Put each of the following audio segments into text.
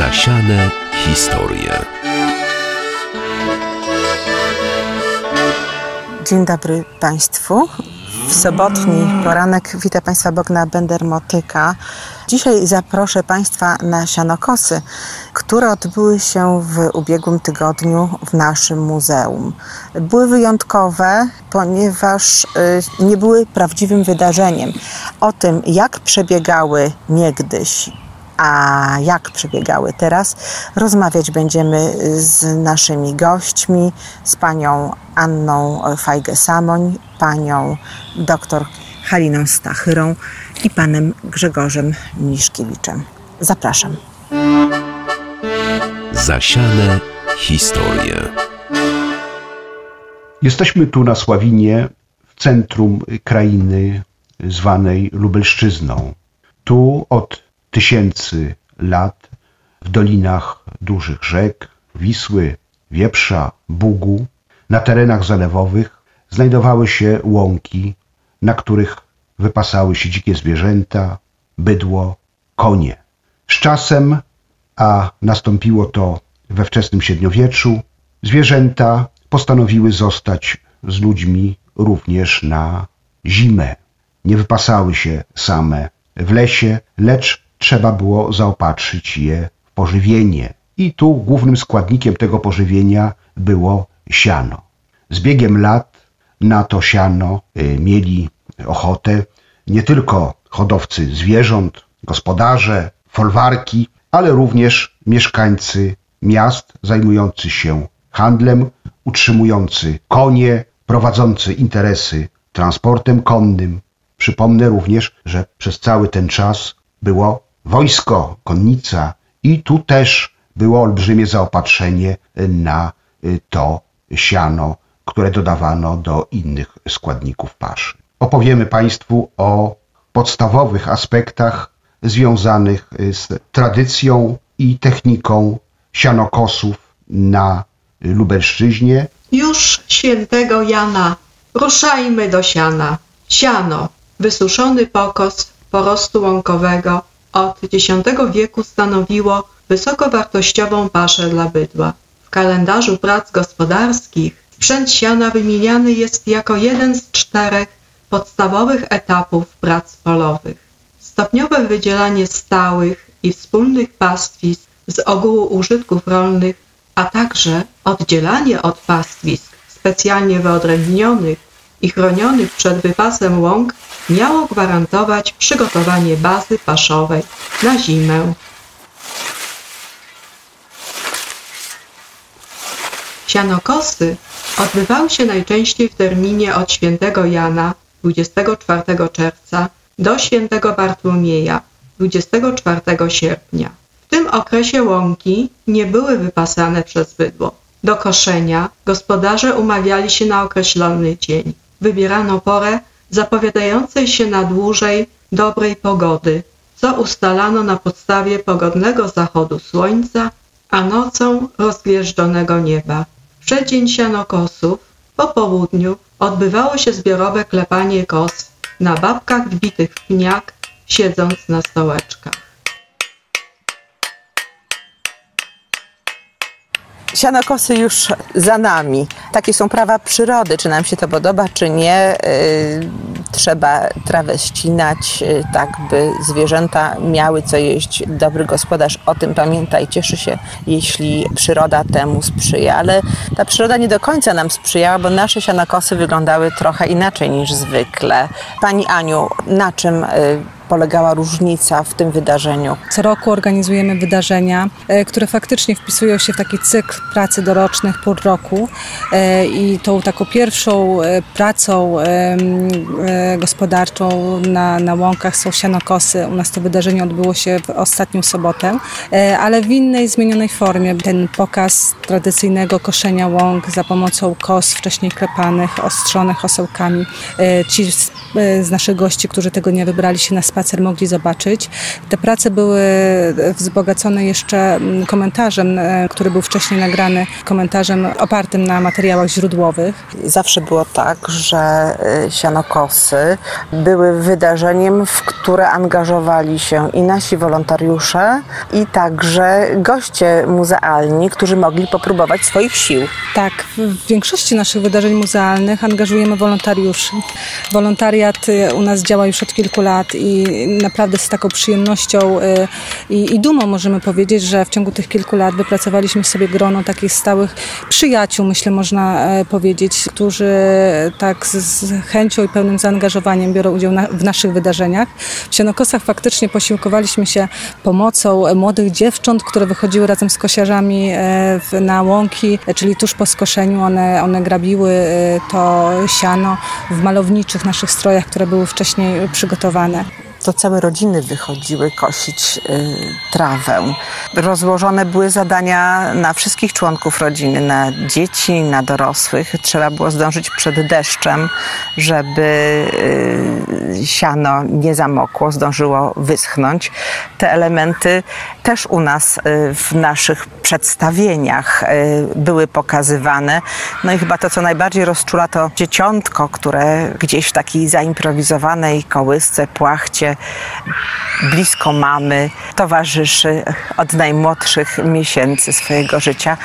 Zasiane historie. Dzień dobry Państwu. W sobotni poranek witam Państwa Bogna Bender-Motyka. Dzisiaj zaproszę Państwa na sianokosy, które odbyły się w ubiegłym tygodniu w naszym muzeum. Były wyjątkowe, ponieważ y, nie były prawdziwym wydarzeniem. O tym, jak przebiegały niegdyś a jak przebiegały teraz, rozmawiać będziemy z naszymi gośćmi, z panią Anną Fajgę-Samoń, panią dr Haliną Stachyrą i panem Grzegorzem Miszkiewiczem. Zapraszam. Zasiane historie. Jesteśmy tu na Sławinie, w centrum krainy zwanej Lubelszczyzną. Tu od tysięcy lat w dolinach dużych rzek Wisły, Wieprza, Bugu, na terenach zalewowych znajdowały się łąki, na których wypasały się dzikie zwierzęta, bydło, konie. Z czasem, a nastąpiło to we wczesnym średniowieczu, zwierzęta postanowiły zostać z ludźmi również na zimę. Nie wypasały się same w lesie, lecz trzeba było zaopatrzyć je w pożywienie. I tu głównym składnikiem tego pożywienia było siano. Z biegiem lat na to siano y, mieli ochotę nie tylko hodowcy zwierząt, gospodarze, folwarki, ale również mieszkańcy miast zajmujący się handlem, utrzymujący konie, prowadzący interesy transportem konnym. Przypomnę również, że przez cały ten czas było wojsko, konnica i tu też było olbrzymie zaopatrzenie na y, to siano, które dodawano do innych składników paszy. Opowiemy Państwu o podstawowych aspektach związanych y, z tradycją i techniką sianokosów na Lubelszczyźnie. Już świętego Jana, ruszajmy do siana. Siano, wysuszony pokos porostu łąkowego, od X wieku stanowiło wysokowartościową paszę dla bydła. W kalendarzu prac gospodarskich sprzęt siana wymieniany jest jako jeden z czterech podstawowych etapów prac polowych. Stopniowe wydzielanie stałych i wspólnych pastwisk z ogółu użytków rolnych, a także oddzielanie od pastwisk specjalnie wyodrębnionych i chronionych przed wypasem łąk miało gwarantować przygotowanie bazy paszowej na zimę. Sianokosy odbywały się najczęściej w terminie od świętego Jana 24 czerwca do świętego Bartłomieja 24 sierpnia. W tym okresie łąki nie były wypasane przez bydło. Do koszenia gospodarze umawiali się na określony dzień. Wybierano porę zapowiadającej się na dłużej dobrej pogody, co ustalano na podstawie pogodnego zachodu słońca, a nocą rozgwieżdżonego nieba. W przeddzień sianokosów po południu odbywało się zbiorowe klepanie kos na babkach wbitych w pniak, siedząc na stołeczkach. Sianokosy już za nami. Takie są prawa przyrody, czy nam się to podoba, czy nie. Yy, trzeba trawę ścinać, yy, tak by zwierzęta miały co jeść. Dobry gospodarz o tym pamięta i cieszy się, jeśli przyroda temu sprzyja. Ale ta przyroda nie do końca nam sprzyjała, bo nasze sianokosy wyglądały trochę inaczej niż zwykle. Pani Aniu, na czym yy, polegała różnica w tym wydarzeniu? Co roku organizujemy wydarzenia, e, które faktycznie wpisują się w taki cykl pracy dorocznych pół roku e, i tą taką pierwszą e, pracą gospodarczą na, na łąkach są sianokosy. U nas to wydarzenie odbyło się w ostatnią sobotę, ale w innej, zmienionej formie. Ten pokaz tradycyjnego koszenia łąk za pomocą kos wcześniej klepanych, ostrzonych osełkami. Ci z, z naszych gości, którzy tego nie wybrali się na spacer spacer mogli zobaczyć. Te prace były wzbogacone jeszcze mm, komentarzem, e, który był wcześniej nagrany, komentarzem opartym na materiałach źródłowych. Zawsze było tak, że y, sianokosy były wydarzeniem, w które angażowali się i nasi wolontariusze, i także goście muzealni, którzy mogli popróbować swoich sił. Tak, w większości naszych wydarzeń muzealnych angażujemy wolontariuszy. Wolontariat y, u nas działa już od kilku lat i naprawdę z taką przyjemnością y, i, i dumą możemy powiedzieć, że w ciągu tych kilku lat wypracowaliśmy sobie grono takich stałych przyjaciół, myślę można e, powiedzieć, którzy tak z, z chęcią i pełnym zaangażowaniem biorą udział na, w naszych wydarzeniach. W Sienokosach faktycznie posiłkowaliśmy się pomocą młodych dziewcząt, które wychodziły razem z kosiarzami e, na łąki, e, czyli tuż po skoszeniu one, one grabiły to siano w malowniczych naszych strojach, które były wcześniej przygotowane. To całe rodziny wychodziły kosić y, trawę. Rozłożone były zadania na wszystkich członków rodziny, na dzieci, na dorosłych. Trzeba było zdążyć przed deszczem, żeby y, siano nie zamokło, zdążyło wyschnąć. Te elementy też u nas y, w naszych przedstawieniach były pokazywane. No i chyba to, co najbardziej rozczula, to dzieciątko, które gdzieś w takiej zaimprowizowanej kołysce, płachcie, blisko mamy, towarzyszy od najmłodszych miesięcy swojego życia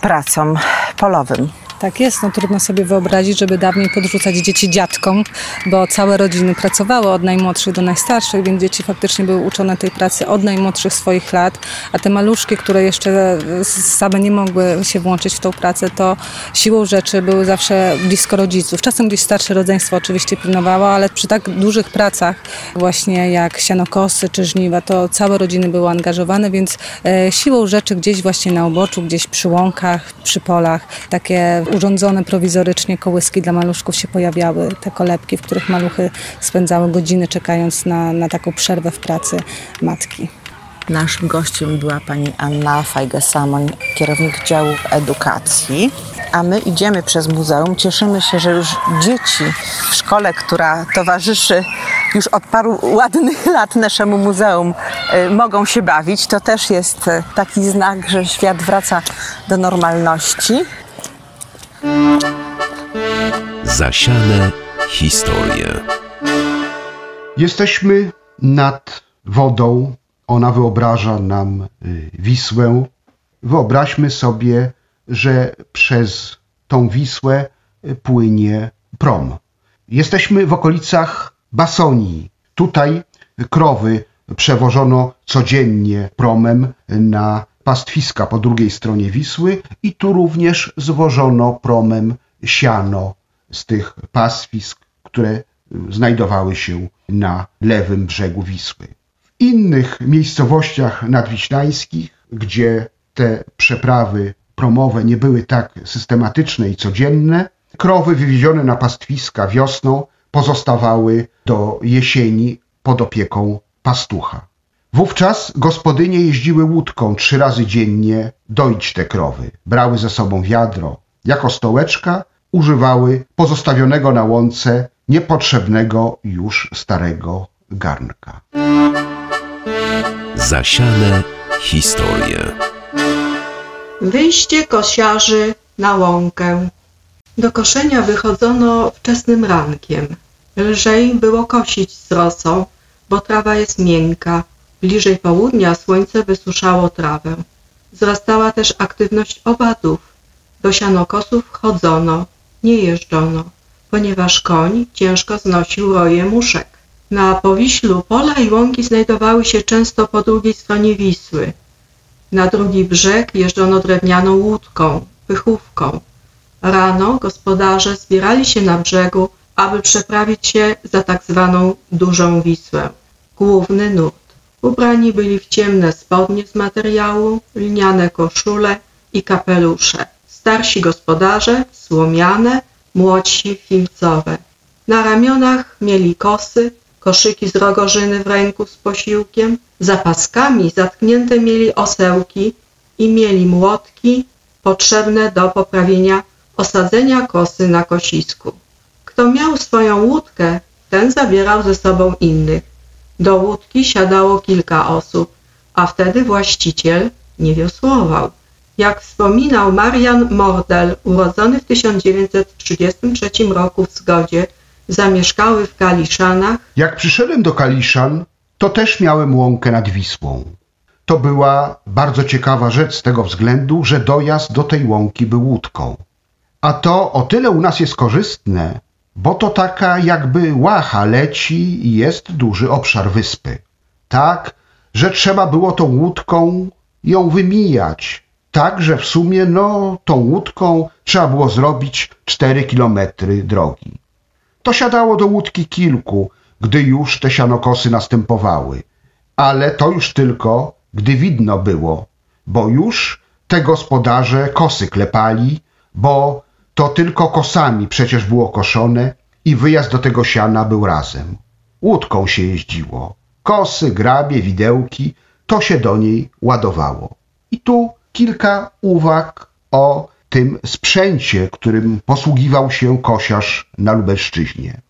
pracom polowym. Tak jest, no trudno sobie wyobrazić, żeby dawniej podrzucać dzieci dziadkom, bo całe rodziny pracowały od najmłodszych do najstarszych, więc dzieci faktycznie były uczone tej pracy od najmłodszych swoich lat, a te maluszki, które jeszcze same nie mogły się włączyć w tą pracę, to siłą rzeczy były zawsze blisko rodziców. Czasem gdzieś starsze rodzeństwo oczywiście pilnowało, ale przy tak dużych pracach właśnie jak sianokosy czy żniwa, to całe rodziny były angażowane, więc e, siłą rzeczy gdzieś właśnie na uboczu, gdzieś przy łąkach, przy polach, takie urządzone prowizorycznie kołyski dla maluszków się pojawiały, te kolebki, w których maluchy spędzały godziny czekając na, na taką przerwę w pracy matki. Naszym gościem była pani Anna Fajga-Samoń, kierownik działu edukacji. A my idziemy przez muzeum. Cieszymy się, że już dzieci w szkole, która towarzyszy już od paru ładnych lat naszemu muzeum, y, mogą się bawić. To też jest y, taki znak, że świat wraca do normalności. Zasiane historie. Jesteśmy nad wodą. Ona wyobraża nam y, Wisłę. Wyobraźmy sobie, że przez tą Wisłę y, płynie prom. Jesteśmy w okolicach Basonii. Tutaj krowy przewożono codziennie promem na pastwiska po drugiej stronie Wisły i tu również zwożono promem siano z tych pastwisk, które y, znajdowały się na lewym brzegu Wisły. W innych miejscowościach nadwiślańskich, gdzie te przeprawy promowe nie były tak systematyczne i codzienne, krowy wywiezione na pastwiska wiosną pozostawały do jesieni pod opieką pastucha. Wówczas gospodynie jeździły łódką trzy razy dziennie doić te krowy. Brały ze sobą wiadro. Jako stołeczka używały pozostawionego na łące niepotrzebnego już starego garnka. Zasiane historie. Wyjście kosiarzy na łąkę. Do koszenia wychodzono wczesnym rankiem. Lżej było kosić z rosą, bo trawa jest miękka. Bliżej południa słońce wysuszało trawę. Wzrastała też aktywność owadów. Do sianokosów chodzono, nie jeżdżono, ponieważ koń ciężko znosił roje muszek. Na Powiślu pola i łąki znajdowały się często po drugiej stronie Wisły. Na drugi brzeg jeżdżono drewnianą łódką, pychówką. Rano gospodarze zbierali się na brzegu, aby przeprawić się za tak zwaną dużą Wisłę, główny nurt. Ubrani byli w ciemne spodnie z materiału, lniane koszule i kapelusze. Starsi gospodarze słomiane, młodsi filcowe. Na ramionach mieli kosy, koszyki z rogorzyny w ręku z posiłkiem, za paskami zatknięte mieli osełki i mieli młotki potrzebne do poprawienia osadzenia kosy na kosisku. Kto miał swoją łódkę, ten zabierał ze sobą innych. Do łódki siadało kilka osób, a wtedy właściciel nie wiosłował. Jak wspominał Marian Mordel, urodzony w 1933 roku w Zgodzie, zamieszkały w Kaliszanach, Jak przyszedłem do Kaliszan, to też miałem łąkę nad Wisłą. To była bardzo ciekawa rzecz z tego względu, że dojazd do tej łąki był łódką. A to o tyle u nas jest korzystne, bo to taka jakby łacha leci i jest duży obszar wyspy. Tak, że trzeba było tą łódką ją wymijać. Tak, że w sumie no tą łódką trzeba było zrobić 4 kilometry drogi. To siadało do łódki kilku, gdy już te sianokosy następowały, ale to już tylko, gdy widno było, bo już te gospodarze kosy klepali, bo to tylko kosami przecież było koszone i wyjazd do tego siana był razem. Łódką się jeździło. Kosy, grabie, widełki, to się do niej ładowało. I tu kilka uwag o tym sprzęcie, którym posługiwał się kosiarz na Lubelszczyźnie.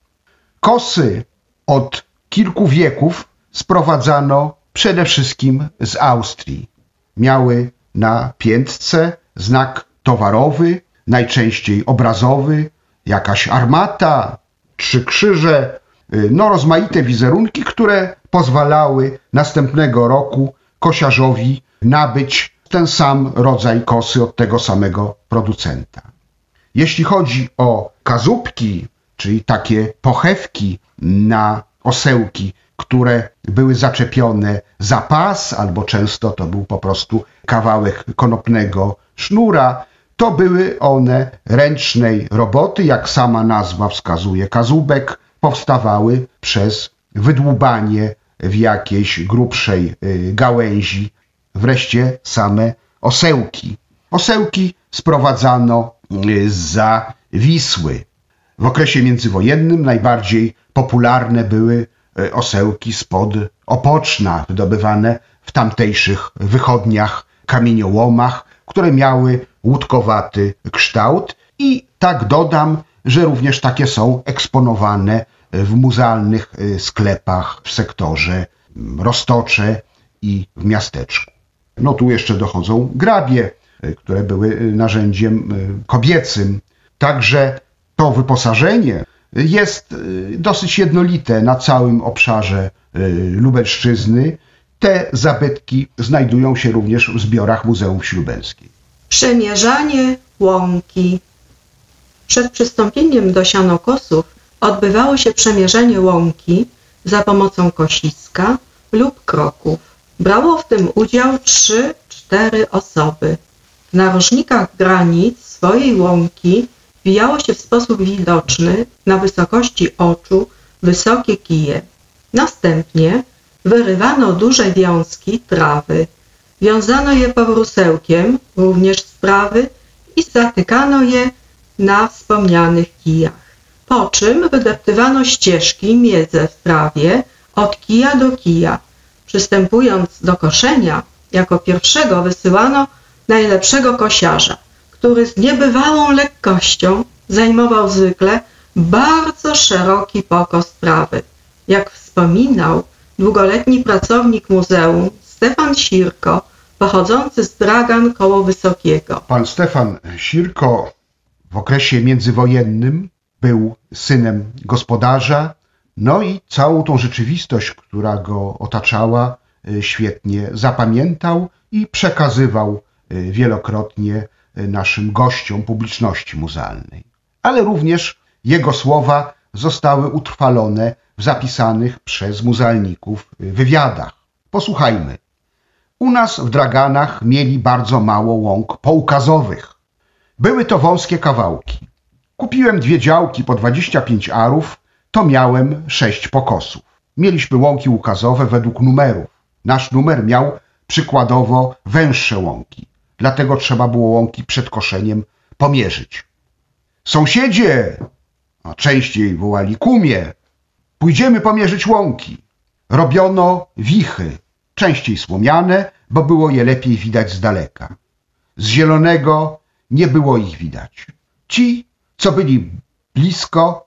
Kosy od kilku wieków sprowadzano przede wszystkim z Austrii. Miały na piętce znak towarowy, najczęściej obrazowy, jakaś armata, trzy krzyże, y, no rozmaite wizerunki, które pozwalały następnego roku kosiarzowi nabyć ten sam rodzaj kosy od tego samego producenta. Jeśli chodzi o kazubki, czyli takie pochewki na osełki, które były zaczepione za pas, albo często to był po prostu kawałek konopnego sznura, to były one ręcznej roboty, jak sama nazwa wskazuje, kazubek, powstawały przez wydłubanie w jakiejś grubszej y, gałęzi, wreszcie same osełki. Osełki sprowadzano y, za Wisły. W okresie międzywojennym najbardziej popularne były y, osełki spod Opoczna, wydobywane w tamtejszych wychodniach, kamieniołomach, które miały łódkowaty kształt i tak dodam, że również takie są eksponowane w muzealnych y, sklepach w sektorze Roztocze i w miasteczku. No tu jeszcze dochodzą grabie, y, które były y, narzędziem kobiecym. Także to wyposażenie jest dosyć jednolite na całym obszarze Lubelszczyzny. Te zabytki znajdują się również w zbiorach Muzeum Ślubelskiej. Przemierzanie łąki. Przed przystąpieniem do sianokosów odbywało się przemierzenie łąki za pomocą kosiska lub kroków. Brało w tym udział 3-4 osoby. W narożnikach granic swojej łąki wijało się w sposób widoczny na wysokości oczu wysokie kije. Następnie wyrywano duże wiązki trawy. Wiązano je powrósełkiem, również z trawy i zatykano je na wspomnianych kijach. Po czym wydeptywano ścieżki miedze w trawie od kija do kija. Przystępując do koszenia, jako pierwszego wysyłano najlepszego kosiarza, który z niebywałą lekkością zajmował zwykle bardzo szeroki pokos trawy. Jak wspominał długoletni pracownik muzeum Stefan Sirko, pochodzący z Dragan koło Wysokiego. Pan Stefan Sirko w okresie międzywojennym był synem gospodarza, no i całą tą rzeczywistość, która go otaczała, y, świetnie zapamiętał i przekazywał y, wielokrotnie y, naszym gościom publiczności muzealnej. Ale również jego słowa zostały utrwalone w zapisanych przez muzealników wywiadach. Posłuchajmy. U nas w Draganach mieli bardzo mało łąk poukazowych. Były to wąskie kawałki. Kupiłem dwie działki po 25 arów, to miałem sześć pokosów. Mieliśmy łąki ukazowe według numerów. Nasz numer miał przykładowo węższe łąki, dlatego trzeba było łąki przed koszeniem pomierzyć. Sąsiedzie, a częściej wołali kumie, pójdziemy pomierzyć łąki. Robiono wichy, częściej słomiane, bo było je lepiej widać z daleka. Z zielonego nie było ich widać. Ci co byli blisko,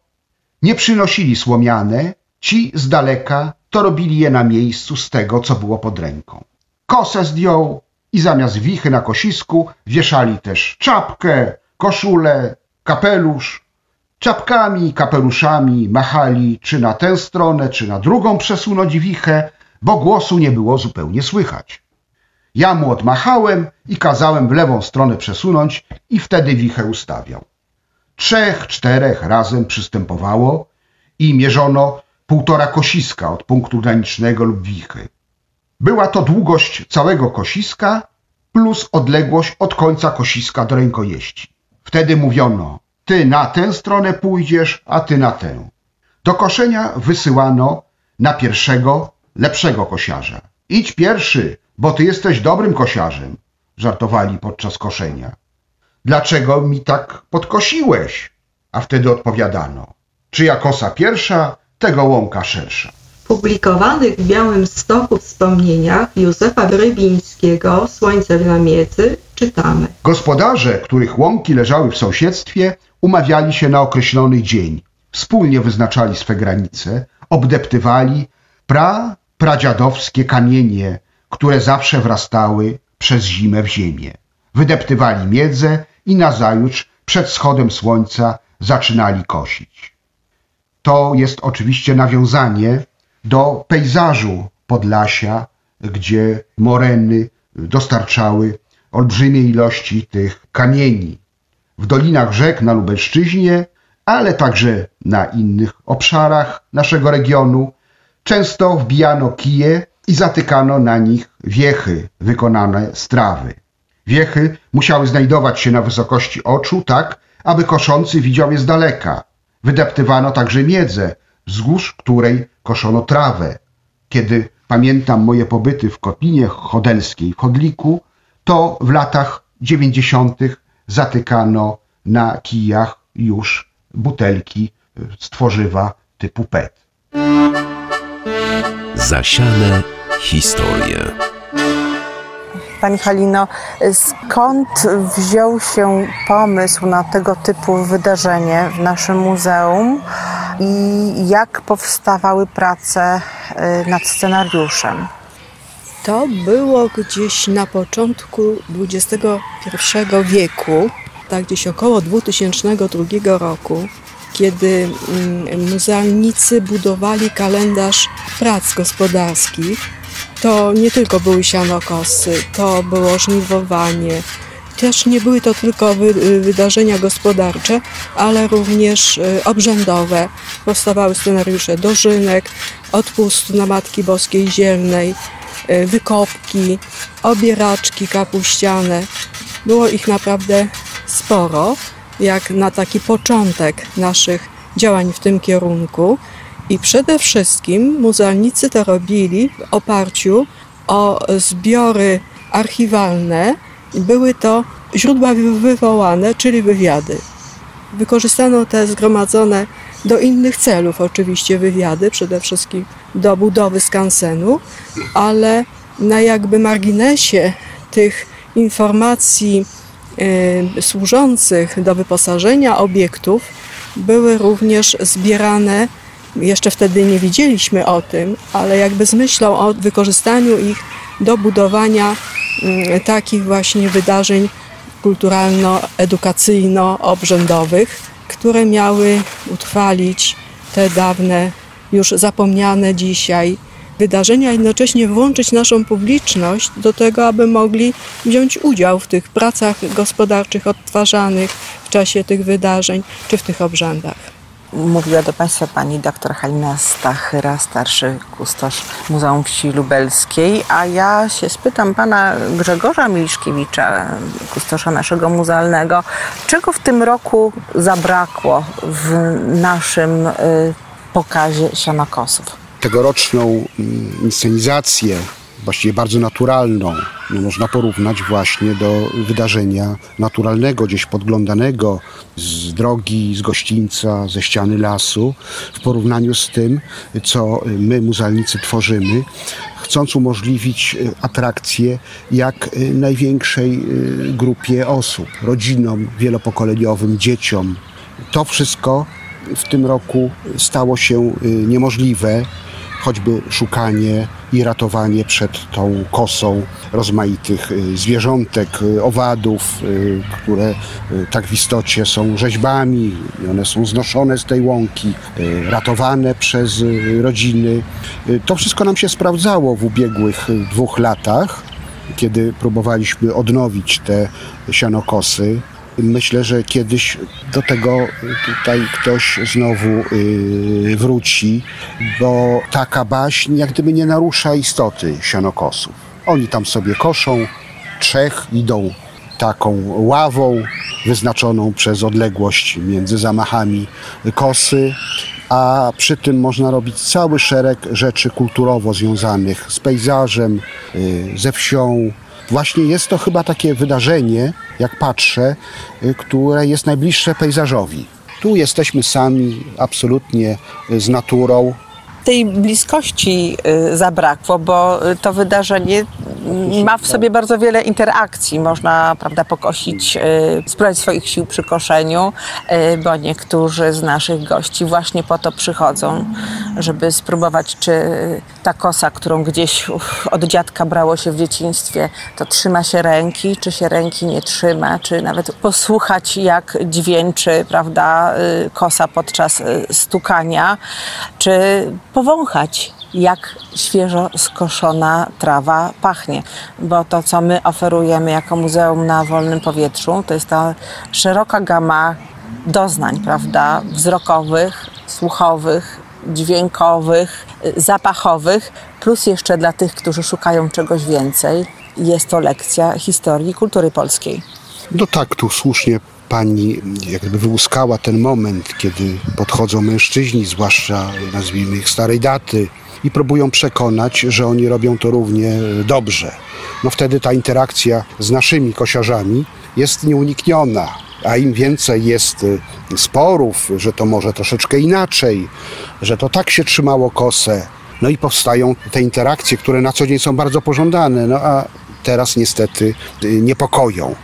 nie przynosili słomiane, ci z daleka to robili je na miejscu z tego, co było pod ręką. Kosę zdjął i zamiast wichy na kosisku wieszali też czapkę, koszulę, kapelusz. Czapkami kapeluszami machali czy na tę stronę, czy na drugą przesunąć wichę, bo głosu nie było zupełnie słychać. Ja mu odmachałem i kazałem w lewą stronę przesunąć i wtedy wichę ustawiał. Trzech, czterech razem przystępowało i mierzono półtora kosiska od punktu granicznego lub wichy. Była to długość całego kosiska plus odległość od końca kosiska do rękojeści. Wtedy mówiono, ty na tę stronę pójdziesz, a ty na tę. Do koszenia wysyłano na pierwszego, lepszego kosiarza. Idź pierwszy, bo ty jesteś dobrym kosiarzem, żartowali podczas koszenia. Dlaczego mi tak podkosiłeś? A wtedy odpowiadano, czyja kosa pierwsza, tego łąka szersza. Publikowanych w Białym Stoku wspomnieniach Józefa Grybińskiego Słońce w namiecy czytamy. Gospodarze, których łąki leżały w sąsiedztwie, umawiali się na określony dzień. Wspólnie wyznaczali swe granice, obdeptywali pra, pradziadowskie kamienie, które zawsze wrastały przez zimę w ziemię. Wydeptywali miedzę i nazajutrz przed wschodem słońca zaczynali kosić. To jest oczywiście nawiązanie do pejzażu Podlasia, gdzie moreny dostarczały olbrzymie ilości tych kamieni. W dolinach rzek na Lubelszczyźnie, ale także na innych obszarach naszego regionu często wbijano kije i zatykano na nich wiechy wykonane z trawy. Wiechy musiały znajdować się na wysokości oczu, tak aby koszący widział je z daleka. Wydeptywano także miedzę, wzdłuż której koszono trawę. Kiedy pamiętam moje pobyty w Kotlinie Chodelskiej w Chodliku, to w latach dziewięćdziesiątych zatykano na kijach już butelki z tworzywa typu PET. Zasiane historie. Pani Halino, skąd wziął się pomysł na tego typu wydarzenie w naszym muzeum i jak powstawały prace y, nad scenariuszem? To było gdzieś na początku XXI wieku, tak gdzieś około 2002 roku, kiedy mm, muzealnicy budowali kalendarz prac gospodarskich. To nie tylko były sianokosy, to było żniwowanie. Też nie były to tylko wy, wydarzenia gospodarcze, ale również y, obrzędowe. Powstawały scenariusze dożynek, odpustu na Matki Boskiej Zielnej, y, wykopki, obieraczki kapuściane. Było ich naprawdę sporo, jak na taki początek naszych działań w tym kierunku. I przede wszystkim muzealnicy to robili w oparciu o zbiory archiwalne. Były to źródła wywołane, czyli wywiady. Wykorzystano te zgromadzone do innych celów, oczywiście wywiady, przede wszystkim do budowy skansenu, ale na jakby marginesie tych informacji służących do wyposażenia obiektów były również zbierane. Jeszcze wtedy nie wiedzieliśmy o tym, ale jakby z myślą o wykorzystaniu ich do budowania mm, takich właśnie wydarzeń kulturalno-edukacyjno-obrzędowych, które miały utrwalić te dawne, już zapomniane dzisiaj wydarzenia, jednocześnie włączyć naszą publiczność do tego, aby mogli wziąć udział w tych pracach gospodarczych odtwarzanych w czasie tych wydarzeń czy w tych obrzędach. Mówiła do Państwa pani dr Halina Stachyra, starszy kustosz Muzeum Wsi Lubelskiej, a ja się spytam pana Grzegorza Miliszkiewicza, kustosza naszego muzealnego, czego w tym roku zabrakło w naszym y, pokazie sianokosów? Tegoroczną mm, inscenizację właściwie bardzo naturalną. No, można porównać właśnie do wydarzenia naturalnego, gdzieś podglądanego z drogi, z gościńca, ze ściany lasu, w porównaniu z tym, co my, muzealnicy, tworzymy, chcąc umożliwić atrakcję jak największej grupie osób, rodzinom wielopokoleniowym, dzieciom. To wszystko w tym roku stało się niemożliwe choćby szukanie i ratowanie przed tą kosą rozmaitych y, zwierzątek, y, owadów, y, które tak w istocie są rzeźbami, one są znoszone z tej łąki, ratowane przez rodziny. To wszystko nam się sprawdzało w ubiegłych dwóch latach, kiedy próbowaliśmy odnowić te sianokosy. Myślę, że kiedyś do tego tutaj ktoś znowu yy, wróci, bo taka baśń jak gdyby nie narusza istoty sianokosów. Oni tam sobie koszą, trzech idą taką ławą wyznaczoną przez odległość między zamachami kosy, a przy tym można robić cały szereg rzeczy kulturowo związanych z pejzażem, yy, ze wsią, właśnie jest to chyba takie wydarzenie, jak patrzę, y, które jest najbliższe pejzażowi. Tu jesteśmy sami, absolutnie z naturą, tej bliskości y, zabrakło, bo y, to wydarzenie ma w sobie bardzo wiele interakcji. Można prawda, pokosić, y, spróbować swoich sił przy koszeniu, bo niektórzy z naszych gości właśnie po to przychodzą, żeby spróbować, czy ta kosa, którą gdzieś od dziadka brało się w dzieciństwie, to trzyma się ręki, czy się ręki nie trzyma, czy nawet posłuchać, jak dźwięczy prawda, kosa podczas stukania, czy powąchać, jak świeżo skoszona trawa pachnie. Bo to, co my oferujemy jako muzeum na wolnym powietrzu, to jest ta szeroka gama doznań, prawda, wzrokowych, słuchowych, dźwiękowych, zapachowych, plus jeszcze dla tych, którzy szukają czegoś więcej, jest to lekcja historii kultury polskiej. No tak, tu słusznie pani jakby wyłuskała ten moment, kiedy podchodzą mężczyźni, zwłaszcza nazwijmy ich starej daty, i próbują przekonać, że oni robią to równie dobrze. No wtedy ta interakcja z naszymi kosiarzami jest nieunikniona. A im więcej jest y, sporów, że to może troszeczkę inaczej, że to tak się trzymało kosę, no i powstają te interakcje, które na co dzień są bardzo pożądane, no a teraz niestety y, niepokoją.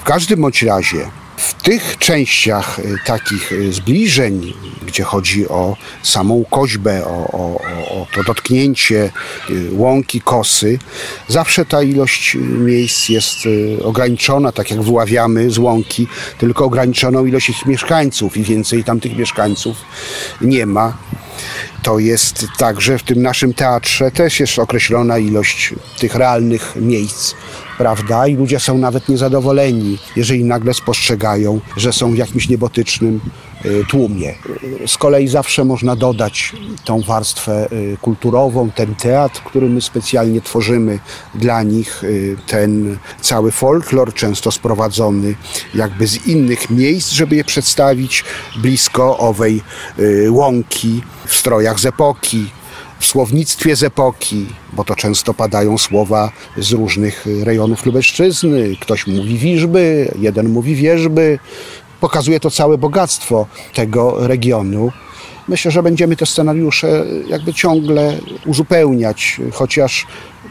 W każdym bądź razie w tych częściach y, takich y, zbliżeń, gdzie chodzi o samą koźbę, o, o, o to dotknięcie y, łąki, kosy, zawsze ta ilość miejsc jest ograniczona, tak jak wyławiamy z łąki, tylko ograniczoną ilość ich mieszkańców i więcej tam tych mieszkańców nie ma. To jest także w tym naszym teatrze też jest określona ilość tych realnych miejsc prawda? I ludzie są nawet niezadowoleni, jeżeli nagle spostrzegają, że są w jakimś niebotycznym y, tłumie. Z kolei zawsze można dodać tą warstwę y, kulturową, ten teatr, który my specjalnie tworzymy dla nich, y, ten cały folklor, często sprowadzony jakby z innych miejsc, żeby je przedstawić blisko owej łąki w strojach z epoki, w słownictwie z epoki, bo to często padają słowa z różnych rejonów Lubelszczyzny. Ktoś mówi wiżby, jeden mówi wierzby. Pokazuje to całe bogactwo tego regionu. Myślę, że będziemy te scenariusze jakby ciągle uzupełniać, chociaż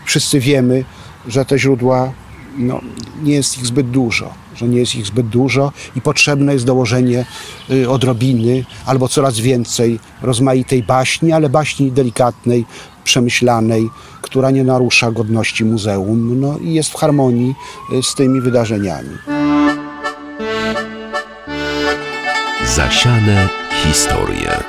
wszyscy wiemy, że te źródła no, nie jest ich zbyt dużo, że nie jest ich zbyt dużo i potrzebne jest dołożenie y, odrobiny albo coraz więcej rozmaitej baśni, ale baśni delikatnej, przemyślanej, która nie narusza godności muzeum no, i jest w harmonii y, z tymi wydarzeniami. Zasiane historie.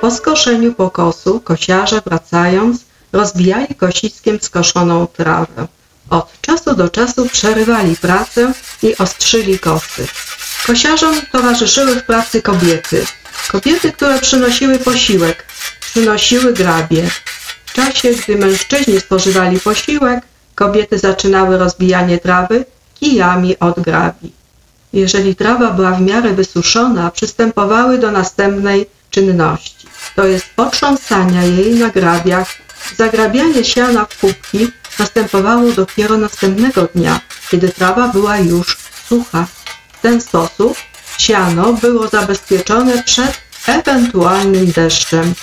Po skoszeniu pokosu kosiarze wracając rozbijali kosiskiem skoszoną trawę. Od czasu do czasu przerywali pracę i ostrzyli kosy. Kosiarzom towarzyszyły w pracy kobiety. Kobiety, które przynosiły posiłek, przynosiły grabie. W czasie, gdy mężczyźni spożywali posiłek, kobiety zaczynały rozbijanie trawy kijami od grabi. Jeżeli trawa była w miarę wysuszona, przystępowały do następnej czynności, to jest potrząsania jej na grabiach Zagrabianie siana w kubki następowało dopiero następnego dnia, kiedy trawa była już sucha. W ten sposób siano było zabezpieczone przed ewentualnym deszczem.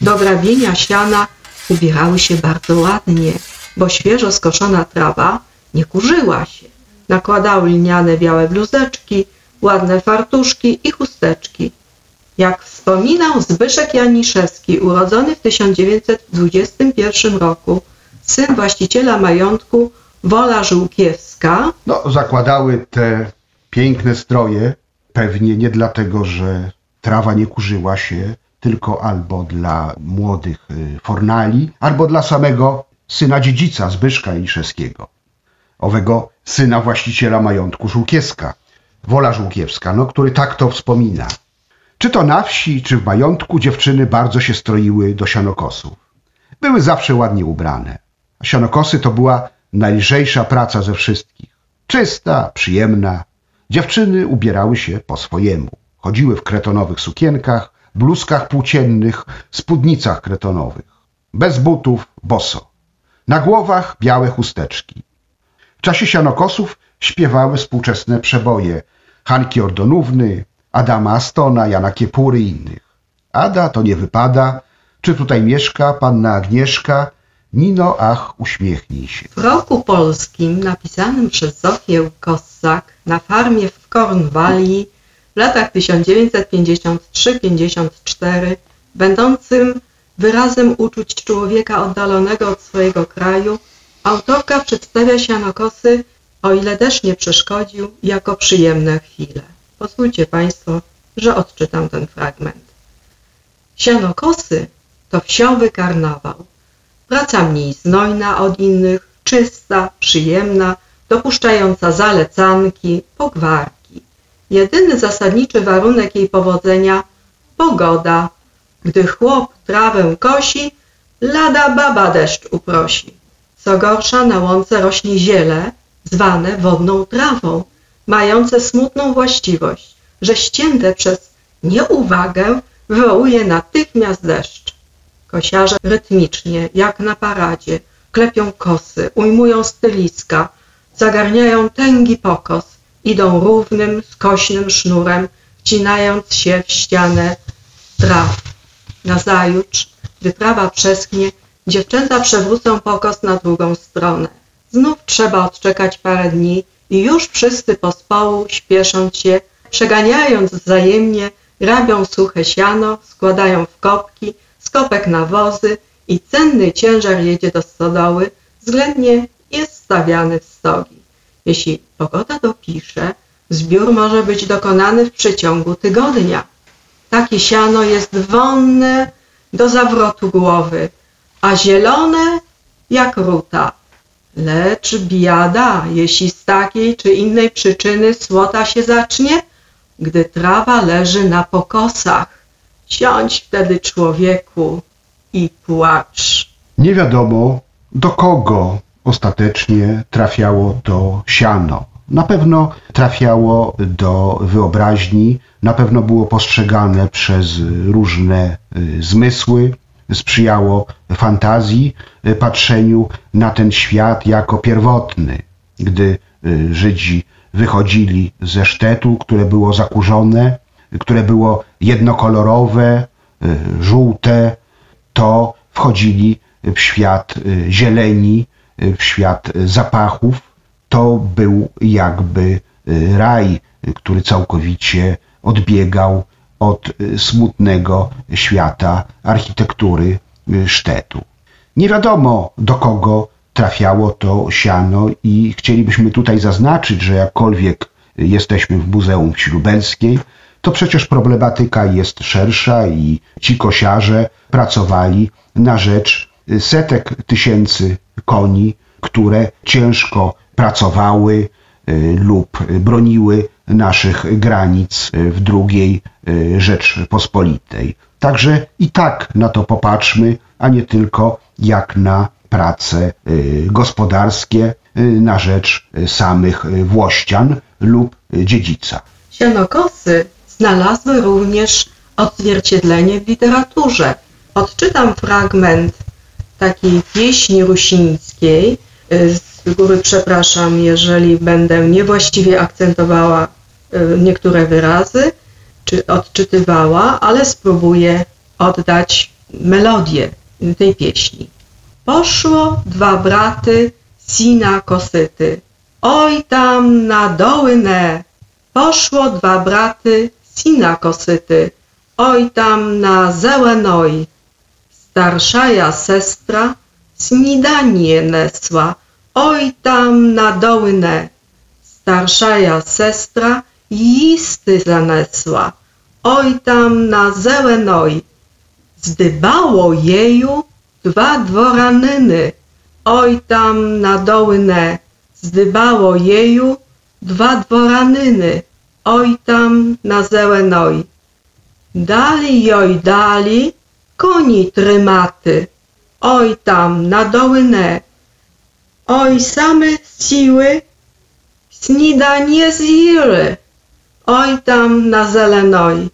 Do grabienia siana ubierały się bardzo ładnie, bo świeżo skoszona trawa nie kurzyła się. Nakładały lniane białe bluzeczki, ładne fartuszki i chusteczki. Jak wspominał Zbyszek Janiszewski, urodzony w 1921 roku, syn właściciela majątku Wola Żółkiewska, No, zakładały te piękne stroje. Pewnie nie dlatego, że trawa nie kurzyła się, tylko albo dla młodych y, fornali, albo dla samego syna dziedzica Zbyszka Janiszewskiego, owego syna właściciela majątku Żółkiewska, Wola Żółkiewska, no, który tak to wspomina. Czy to na wsi, czy w majątku dziewczyny bardzo się stroiły do sianokosów. Były zawsze ładnie ubrane. A sianokosy to była najlżejsza praca ze wszystkich. Czysta, przyjemna. Dziewczyny ubierały się po swojemu. Chodziły w kretonowych sukienkach, bluzkach płóciennych, spódnicach kretonowych. Bez butów, boso. Na głowach białe chusteczki. W czasie sianokosów śpiewały współczesne przeboje Hanki Ordonówny, Adama Astona, Jana Kiepury i innych. Ada to nie wypada, czy tutaj mieszka panna Agnieszka? Nino, ach, uśmiechnij się. w roku polskim napisanym przez Zofię Kossak na farmie w Cornwalli w latach 1953-54, będącym wyrazem uczuć człowieka oddalonego od swojego kraju, autorka przedstawia sianokosy, o ile deszcz nie przeszkodził, jako przyjemne chwile. Pozwólcie Państwo, że odczytam ten fragment. Sianokosy to wsiowy karnawał. Praca mniej znojna od innych, czysta, przyjemna, dopuszczająca zalecanki, pogwarki. Jedyny zasadniczy warunek jej powodzenia pogoda. Gdy chłop trawę kosi, lada baba deszcz uprosi. Co gorsza, na łące rośnie ziele, zwane wodną trawą, mające smutną właściwość, że ścięte przez nieuwagę wywołuje natychmiast deszcz. Kosiarze rytmicznie, jak na paradzie, klepią kosy, ujmują styliska, zagarniają tęgi pokos, idą równym, skośnym sznurem, wcinając się w ścianę traw. Nazajutrz, gdy trawa przeschnie, dziewczęta przewrócą pokos na drugą stronę. Znów trzeba odczekać parę dni i już wszyscy pospołu, śpiesząc się, przeganiając wzajemnie, grabią suche siano, składają w kopki, skopek na wozy i cenny ciężar jedzie do stodoły, względnie jest stawiany w stogi. Jeśli pogoda dopisze, zbiór może być dokonany w przeciągu tygodnia. Takie siano jest wonne do zawrotu głowy, a zielone jak ruta. Lecz biada, jeśli z takiej czy innej przyczyny słota się zacznie, gdy trawa leży na pokosach. Siądź wtedy człowieku i płacz. Nie wiadomo, do kogo ostatecznie trafiało to siano. Na pewno trafiało do wyobraźni, na pewno było postrzegane przez różne y, zmysły, sprzyjało fantazji, y, patrzeniu na ten świat jako pierwotny. Gdy y, Żydzi wychodzili ze sztetu, które było zakurzone, które było jednokolorowe, żółte, to wchodzili w świat zieleni, w świat zapachów. To był jakby raj, który całkowicie odbiegał od smutnego świata architektury sztetu. Nie wiadomo do kogo trafiało to siano i chcielibyśmy tutaj zaznaczyć, że jakkolwiek jesteśmy w Muzeum Wsi Lubelskiej, to przecież problematyka jest szersza i ci kosiarze pracowali na rzecz setek tysięcy koni, które ciężko pracowały y, lub broniły naszych granic w II Rzeczpospolitej. Także i tak na to popatrzmy, a nie tylko jak na prace y, gospodarskie y, na rzecz samych Włościan lub dziedzica. Sianokosy znalazły również odzwierciedlenie w literaturze. Odczytam fragment takiej pieśni rusińskiej. Z góry przepraszam, jeżeli będę niewłaściwie akcentowała y, niektóre wyrazy, czy odczytywała, ale spróbuję oddać melodię tej pieśni. Poszło dwa braty sina kosyty. Oj tam na doły ne. Poszło dwa braty sina kosyty. oj tam na zelenoj. Starszaja sestra śniadanie nesła, oj tam na dołynę. Starszaja sestra jisty zanesła, oj tam na zelenoj. Zdybało jeju dwa dworanyny, oj tam na dołynę. Zdybało jeju dwa dworanyny, oj tam na zelenoj. Dali joj dali, koni trymaty, oj tam na dołynę. Oj same siły, śniadanie zjily, oj tam na zelenoj.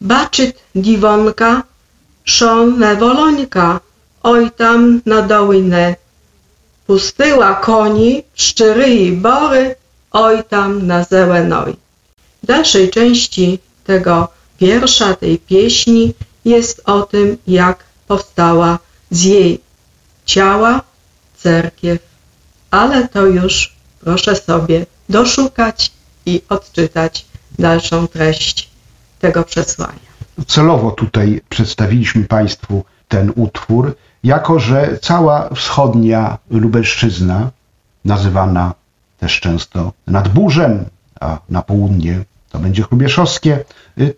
Baczyt diwonka, szon newolońka, oj tam na dołynę. Pustyła koni, szczery i bory, oj tam na zelenoj. W dalszej części tego wiersza, tej pieśni jest o tym, jak powstała z jej ciała cerkiew. Ale to już proszę sobie doszukać i odczytać dalszą treść tego przesłania. Celowo tutaj przedstawiliśmy Państwu ten utwór, jako że cała wschodnia Lubelszczyzna, nazywana też często Nadburzem, a na południe to będzie Chrubieszowskie,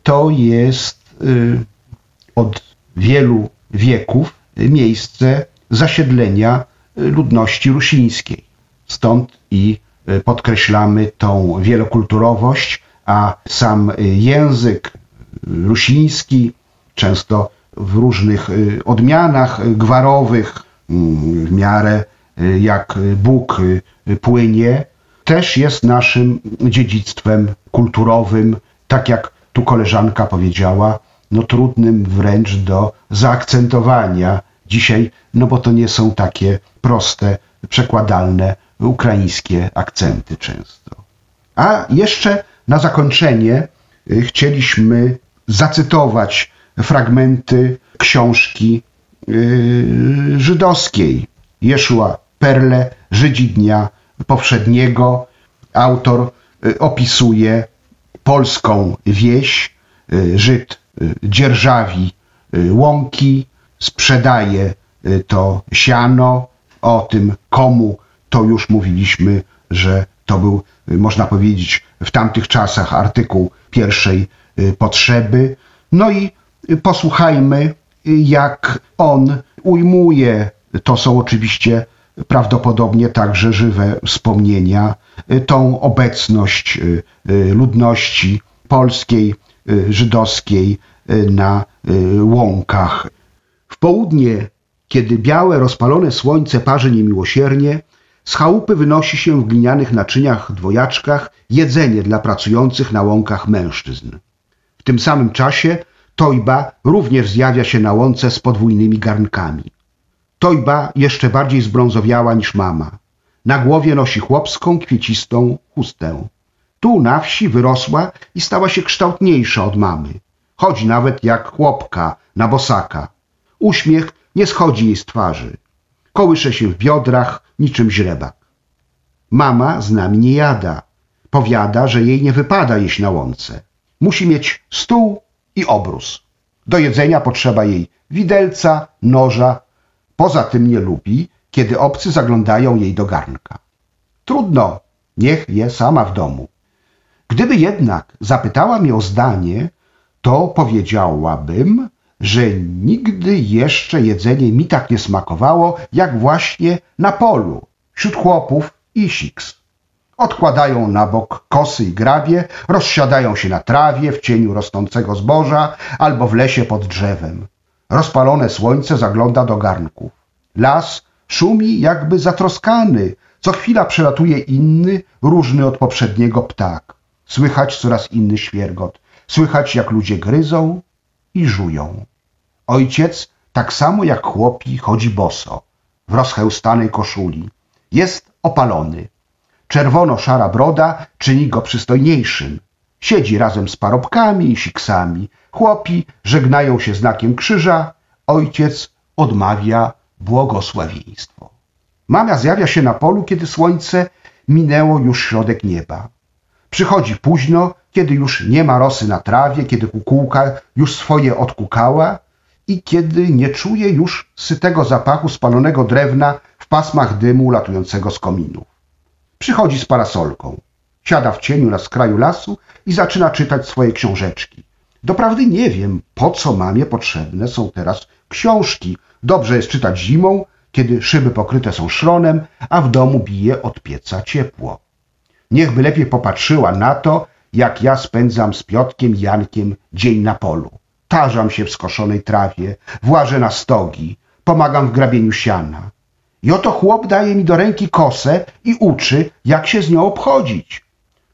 to jest y, od wielu wieków miejsce zasiedlenia ludności rusińskiej. Stąd i y, podkreślamy tą wielokulturowość, a sam język rusiński, często w różnych odmianach gwarowych, mm, w miarę jak Bóg płynie, też jest naszym dziedzictwem kulturowym, tak jak tu koleżanka powiedziała, no trudnym wręcz do zaakcentowania dzisiaj, no bo to nie są takie proste, przekładalne ukraińskie akcenty często. A jeszcze na zakończenie y, chcieliśmy zacytować fragmenty książki yy, żydowskiej Jeszua Perle, Żydzi Dnia Powszedniego. Autor y, opisuje polską wieś. Y, Żyd dzierżawi łąki, sprzedaje to siano. O tym, komu to już mówiliśmy, że to był, można powiedzieć, w tamtych czasach artykuł pierwszej potrzeby. No i posłuchajmy, jak on ujmuje, to są oczywiście prawdopodobnie także żywe wspomnienia, tą obecność ludności polskiej, żydowskiej na łąkach. W południe, kiedy białe, rozpalone słońce parzy niemiłosiernie, z chałupy wynosi się w glinianych naczyniach dwojaczkach jedzenie dla pracujących na łąkach mężczyzn. W tym samym czasie Tojba również zjawia się na łące z podwójnymi garnkami. Tojba jeszcze bardziej zbrązowiała niż mama. Na głowie nosi chłopską, kwiecistą chustę. Tu na wsi wyrosła i stała się kształtniejsza od mamy. Chodzi nawet jak chłopka na bosaka. Uśmiech nie schodzi jej z twarzy. Kołysze się w biodrach niczym źrebak. Mama z nami nie jada. Powiada, że jej nie wypada jeść na łące. Musi mieć stół i obrus. Do jedzenia potrzeba jej widelca, noża. Poza tym nie lubi, kiedy obcy zaglądają jej do garnka. Trudno, niech je sama w domu. Gdyby jednak zapytała mnie o zdanie, to powiedziałabym, że nigdy jeszcze jedzenie mi tak nie smakowało, jak właśnie na polu, wśród chłopów i siks. Odkładają na bok kosy i grabie, rozsiadają się na trawie w cieniu rosnącego zboża albo w lesie pod drzewem. Rozpalone słońce zagląda do garnków. Las szumi jakby zatroskany. Co chwila przelatuje inny, różny od poprzedniego ptak. Słychać coraz inny świergot. Słychać jak ludzie gryzą i żują. Ojciec, tak samo jak chłopi, chodzi boso, w rozchełstanej koszuli. Jest opalony. Czerwono-szara broda czyni go przystojniejszym. Siedzi razem z parobkami i siksami. Chłopi żegnają się znakiem krzyża. Ojciec odmawia błogosławieństwo. Mama zjawia się na polu, kiedy słońce minęło już środek nieba. Przychodzi późno, kiedy już nie ma rosy na trawie, kiedy kukułka już swoje odkukała i kiedy nie czuje już sytego zapachu spalonego drewna w pasmach dymu latującego z kominów. Przychodzi z parasolką, siada w cieniu na skraju lasu i zaczyna czytać swoje książeczki. Doprawdy nie wiem, po co mamie potrzebne są teraz książki. Dobrze jest czytać zimą, kiedy szyby pokryte są szronem, a w domu bije od pieca ciepło. Niechby lepiej popatrzyła na to, jak ja spędzam z Piotkiem Jankiem dzień na polu. Tarzam się w skoszonej trawie, włażę na stogi, pomagam w grabieniu siana. I oto chłop daje mi do ręki kosę i uczy, jak się z nią obchodzić.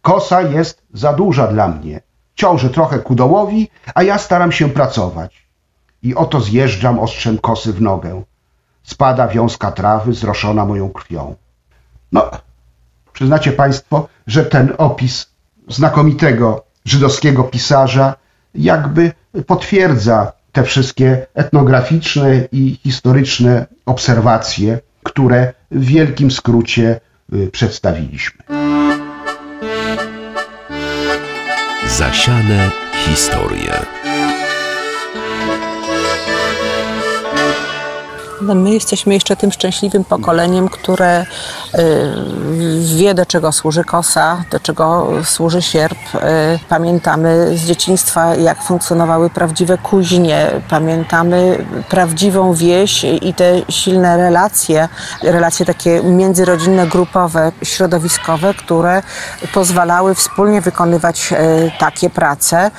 Kosa jest za duża dla mnie. Ciąży trochę ku dołowi, a ja staram się pracować. I oto zjeżdżam ostrzem kosy w nogę. Spada wiązka trawy zroszona moją krwią. No, przyznacie Państwo, że ten opis znakomitego żydowskiego pisarza jakby potwierdza te wszystkie etnograficzne i historyczne obserwacje, które w wielkim skrócie y, przedstawiliśmy. Zasiane historie. My jesteśmy jeszcze tym szczęśliwym pokoleniem, które y, wie, do czego służy kosa, do czego służy sierp. Y, pamiętamy z dzieciństwa, jak funkcjonowały prawdziwe kuźnie. Pamiętamy prawdziwą wieś i te silne relacje, relacje takie międzyrodzinne, grupowe, środowiskowe, które pozwalały wspólnie wykonywać y, takie prace.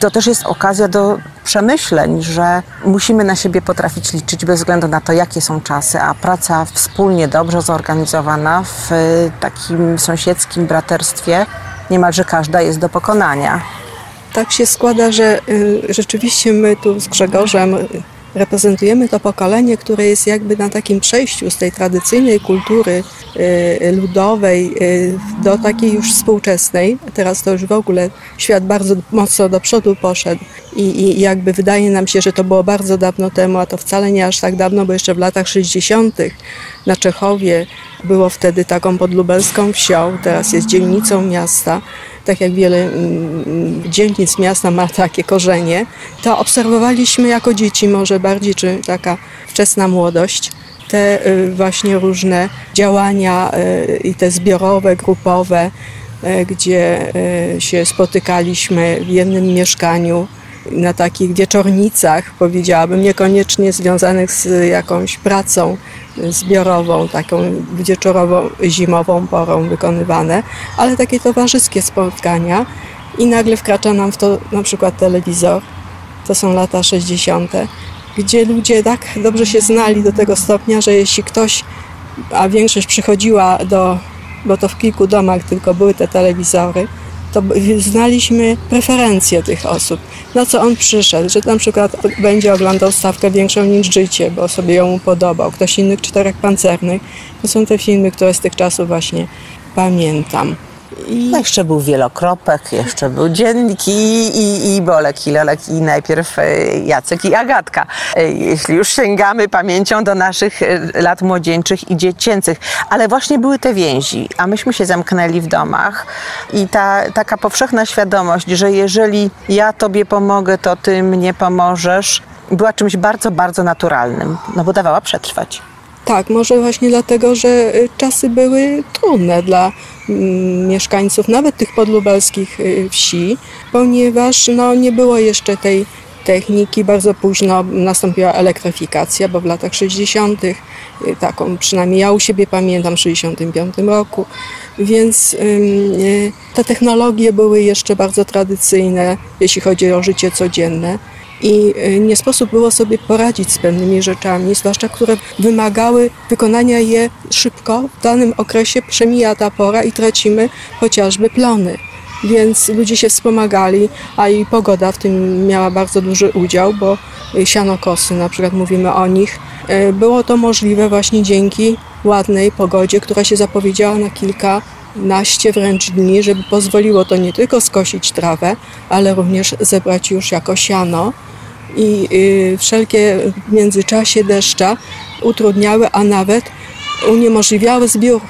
To też jest okazja do przemyśleń, że musimy na siebie potrafić liczyć bez względu na to, jakie są czasy, a praca wspólnie, dobrze zorganizowana w takim sąsiedzkim braterstwie niemalże każda jest do pokonania. Tak się składa, że y, rzeczywiście my tu z Grzegorzem reprezentujemy to pokolenie, które jest jakby na takim przejściu z tej tradycyjnej kultury y, ludowej y, do takiej już współczesnej. Teraz to już w ogóle świat bardzo mocno do przodu poszedł i, i jakby wydaje nam się, że to było bardzo dawno temu, a to wcale nie aż tak dawno, bo jeszcze w latach 60. na Czechowie było wtedy taką podlubelską wsią, teraz jest dzielnicą miasta tak jak wiele mm, dzielnic miasta ma takie korzenie, to obserwowaliśmy jako dzieci może bardziej, czy taka wczesna młodość, te y, właśnie różne działania y, i te zbiorowe, grupowe, y, gdzie się spotykaliśmy w jednym mieszkaniu, na takich wieczornicach, powiedziałabym, niekoniecznie związanych z jakąś pracą zbiorową, taką wieczorową, zimową porą wykonywane, ale takie towarzyskie spotkania i nagle wkracza nam w to na przykład telewizor, to są lata 60., gdzie ludzie tak dobrze się znali do tego stopnia, że jeśli ktoś, a większość przychodziła do, bo to w kilku domach tylko były te telewizory, to znaliśmy preferencje tych osób, na co on przyszedł, że na przykład będzie oglądał stawkę większą niż życie, bo sobie ją podobał, ktoś innych czterech pancernych. To są te filmy, które z tych czasów właśnie pamiętam. I... No jeszcze był wielokropek, jeszcze był dziennik i, i, i Bolek, i Lelek, i najpierw e, Jacek i Agatka. E, jeśli już sięgamy pamięcią do naszych e, lat młodzieńczych i dziecięcych. Ale właśnie były te więzi, a myśmy się zamknęli w domach i ta taka powszechna świadomość, że jeżeli ja tobie pomogę, to ty mnie pomożesz, była czymś bardzo, bardzo naturalnym, no bo dawała przetrwać. Tak, może właśnie dlatego, że y, czasy były trudne dla mm, mieszkańców, nawet tych podlubelskich y, wsi, ponieważ no, nie było jeszcze tej techniki. Bardzo późno nastąpiła elektryfikacja, bo w latach 60., y, taką przynajmniej ja u siebie pamiętam, w 65 roku, więc te technologie były jeszcze bardzo tradycyjne, jeśli chodzi o życie codzienne i y, nie sposób było sobie poradzić z pewnymi rzeczami, zwłaszcza które wymagały wykonania je szybko. W danym okresie przemija ta pora i tracimy chociażby plony. Więc ludzie się wspomagali, a i pogoda w tym miała bardzo duży udział, bo sianokosy, na przykład mówimy o nich, y, było to możliwe właśnie dzięki ładnej pogodzie, która się zapowiedziała na kilka naście wręcz dni, żeby pozwoliło to nie tylko skosić trawę, ale również zebrać już jako siano i y, wszelkie w międzyczasie deszcza utrudniały, a nawet uniemożliwiały zbiór.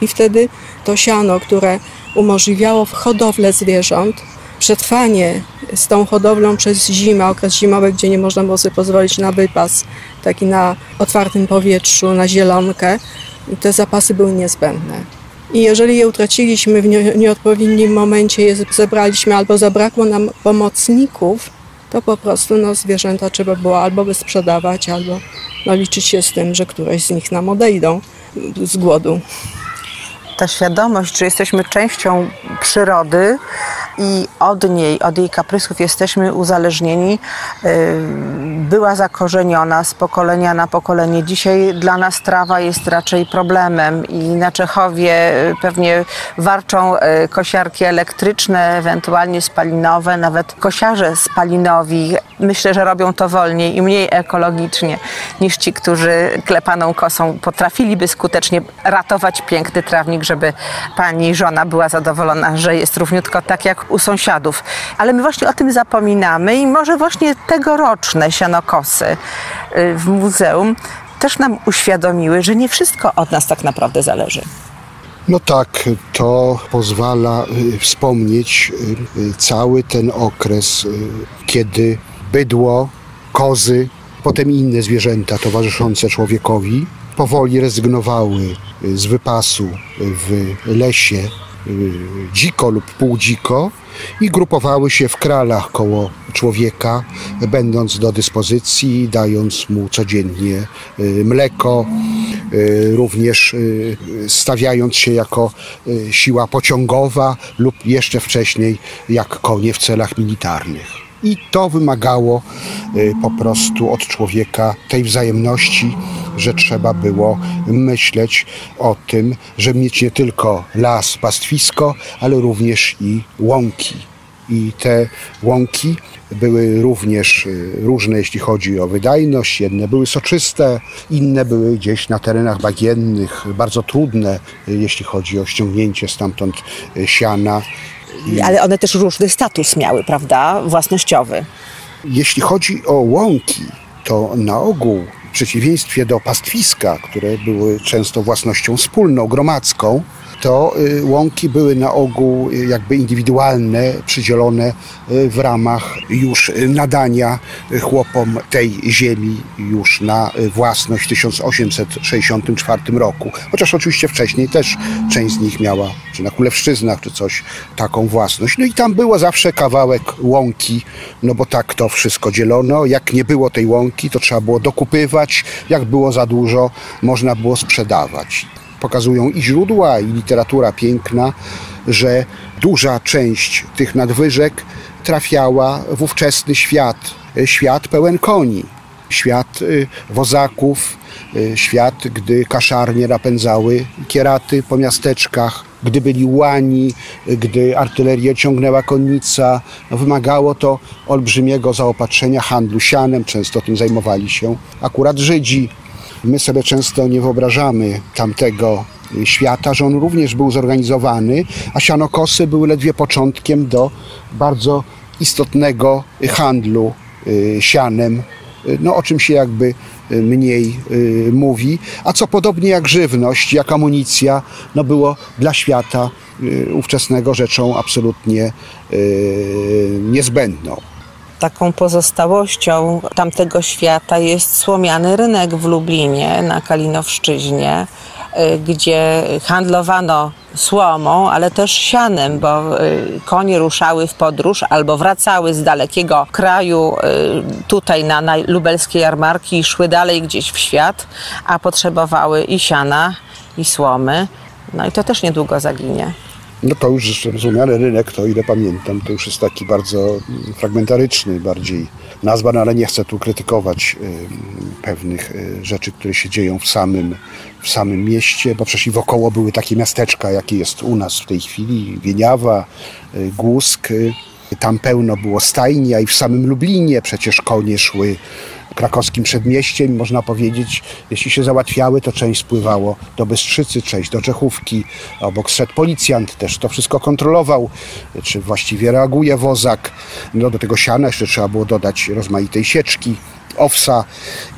I wtedy to siano, które umożliwiało hodowlę zwierząt, przetrwanie z tą hodowlą przez zimę, okres zimowy, gdzie nie można było sobie pozwolić na wypas, taki na otwartym powietrzu, na zielonkę, te zapasy były niezbędne. I jeżeli je utraciliśmy w nie- nieodpowiednim momencie, je zebraliśmy albo zabrakło nam pomocników, to po prostu no, zwierzęta trzeba było albo wysprzedawać, albo no, liczyć się z tym, że któreś z nich nam odejdą z głodu. ta świadomość, że jesteśmy częścią przyrody i od niej, od jej kaprysów jesteśmy uzależnieni, y, była zakorzeniona z pokolenia na pokolenie. Dzisiaj dla nas trawa jest raczej problemem i na Czechowie y, pewnie warczą y, kosiarki elektryczne, ewentualnie spalinowe, nawet kosiarze spalinowi. Myślę, że robią to wolniej i mniej ekologicznie niż ci, którzy klepaną kosą potrafiliby skutecznie ratować piękny trawnik, żeby pani żona była zadowolona, że jest równiutko tak jak u sąsiadów. Ale my właśnie o tym zapominamy i może właśnie tegoroczne sianokosy y, w muzeum też nam uświadomiły, że nie wszystko od nas tak naprawdę zależy. No tak, to pozwala y, wspomnieć y, cały ten okres, kiedy bydło, kozy, potem inne zwierzęta towarzyszące człowiekowi powoli rezygnowały z wypasu w lesie dziko lub półdziko i grupowały się w kralach koło człowieka, będąc do dyspozycji, dając mu codziennie y, mleko, y, również y, stawiając się jako y, siła pociągowa lub jeszcze wcześniej jak konie w celach militarnych. I to wymagało y, po prostu od człowieka tej wzajemności, że trzeba było myśleć o tym, żeby mieć nie tylko las, pastwisko, ale również i łąki. I te łąki były również y, różne, jeśli chodzi o wydajność. Jedne były soczyste, inne były gdzieś na terenach bagiennych, bardzo trudne, y, jeśli chodzi o ściągnięcie stamtąd y, siana. Ale one też różny status miały, prawda? Własnościowy. Jeśli chodzi o łąki, to na ogół w przeciwieństwie do pastwiska, które były często własnością wspólną, gromadzką, to y, łąki były na ogół y, jakby indywidualne, przydzielone y, w ramach już nadania chłopom tej ziemi już na własność w 1864 roku. Chociaż oczywiście wcześniej też część z nich miała, czy na Kulewszczyznach, czy coś, taką własność. No i tam było zawsze kawałek łąki, no bo tak to wszystko dzielono. Jak nie było tej łąki, to trzeba było dokupywać. Jak było za dużo, można było sprzedawać pokazują i źródła, i literatura piękna, że duża część tych nadwyżek trafiała w ówczesny świat, e, świat pełen koni, świat y, wozaków, y, świat, gdy kaszarnie napędzały kieraty po miasteczkach, gdy byli łani, gdy artylerię ciągnęła konnica. Wymagało to olbrzymiego zaopatrzenia handlu sianem, często tym zajmowali się akurat Żydzi. My sobie często nie wyobrażamy tamtego świata, że on również był zorganizowany, a sianokosy były ledwie początkiem do bardzo istotnego handlu y, sianem, y, no, o czym się jakby y, mniej mówi, a co podobnie jak żywność, jak amunicja, no, było dla świata ówczesnego rzeczą absolutnie niezbędną. Taką pozostałością tamtego świata jest słomiany rynek w Lublinie na Kalinowszczyźnie, y, gdzie handlowano słomą, ale też sianem, bo y, konie ruszały w podróż albo wracały z dalekiego kraju y, tutaj na, na lubelskie jarmarki i szły dalej gdzieś w świat, a potrzebowały i siana, i słomy. No i to też niedługo zaginie. No to już rozumiany rynek, to ile pamiętam, to już jest taki bardzo fragmentaryczny bardziej nazwa, no ale nie chcę tu krytykować y, pewnych y, rzeczy, które się dzieją w samym, w samym mieście, bo przecież i wokoło były takie miasteczka, jakie jest u nas w tej chwili, Wieniawa, y, Głusk, tam pełno było stajni, a i w samym Lublinie przecież konie szły krakowskim przedmieściem, można powiedzieć, jeśli się załatwiały, to część spływało do Bystrzycy, część do Czechówki, obok szedł policjant, też to wszystko kontrolował, czy właściwie reaguje wozak. No do tego siana jeszcze trzeba było dodać rozmaitej sieczki owsa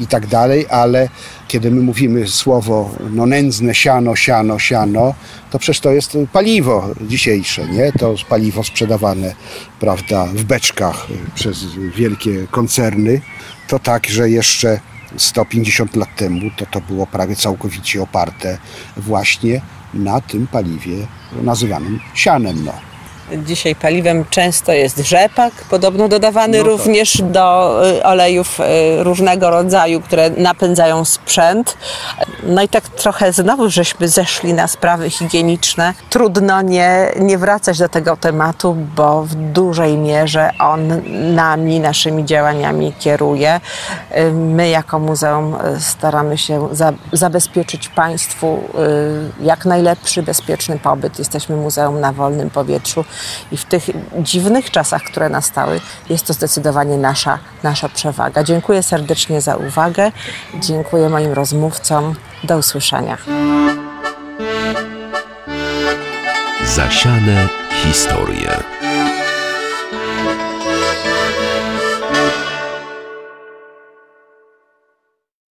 i tak dalej, ale kiedy my mówimy słowo no, nędzne siano, siano, siano, to przecież to jest paliwo dzisiejsze, nie? To paliwo sprzedawane, prawda, w beczkach przez wielkie koncerny. To tak, że jeszcze 150 lat temu to to było prawie całkowicie oparte właśnie na tym paliwie nazywanym sianem. No. Dzisiaj paliwem często jest rzepak, podobno dodawany No tak. również do y, olejów y, różnego rodzaju, które napędzają sprzęt. No i tak trochę znowu żeśmy zeszli na sprawy higieniczne. Trudno nie, nie wracać do tego tematu, bo w dużej mierze on nami, naszymi działaniami kieruje. Y, My jako muzeum staramy się za, zabezpieczyć Państwu jak najlepszy, bezpieczny pobyt. Jesteśmy muzeum na wolnym powietrzu i w tych dziwnych czasach, które nastały, jest to zdecydowanie nasza, nasza przewaga. Dziękuję serdecznie za uwagę. Dziękuję moim rozmówcom. Do usłyszenia. Zasiane historie.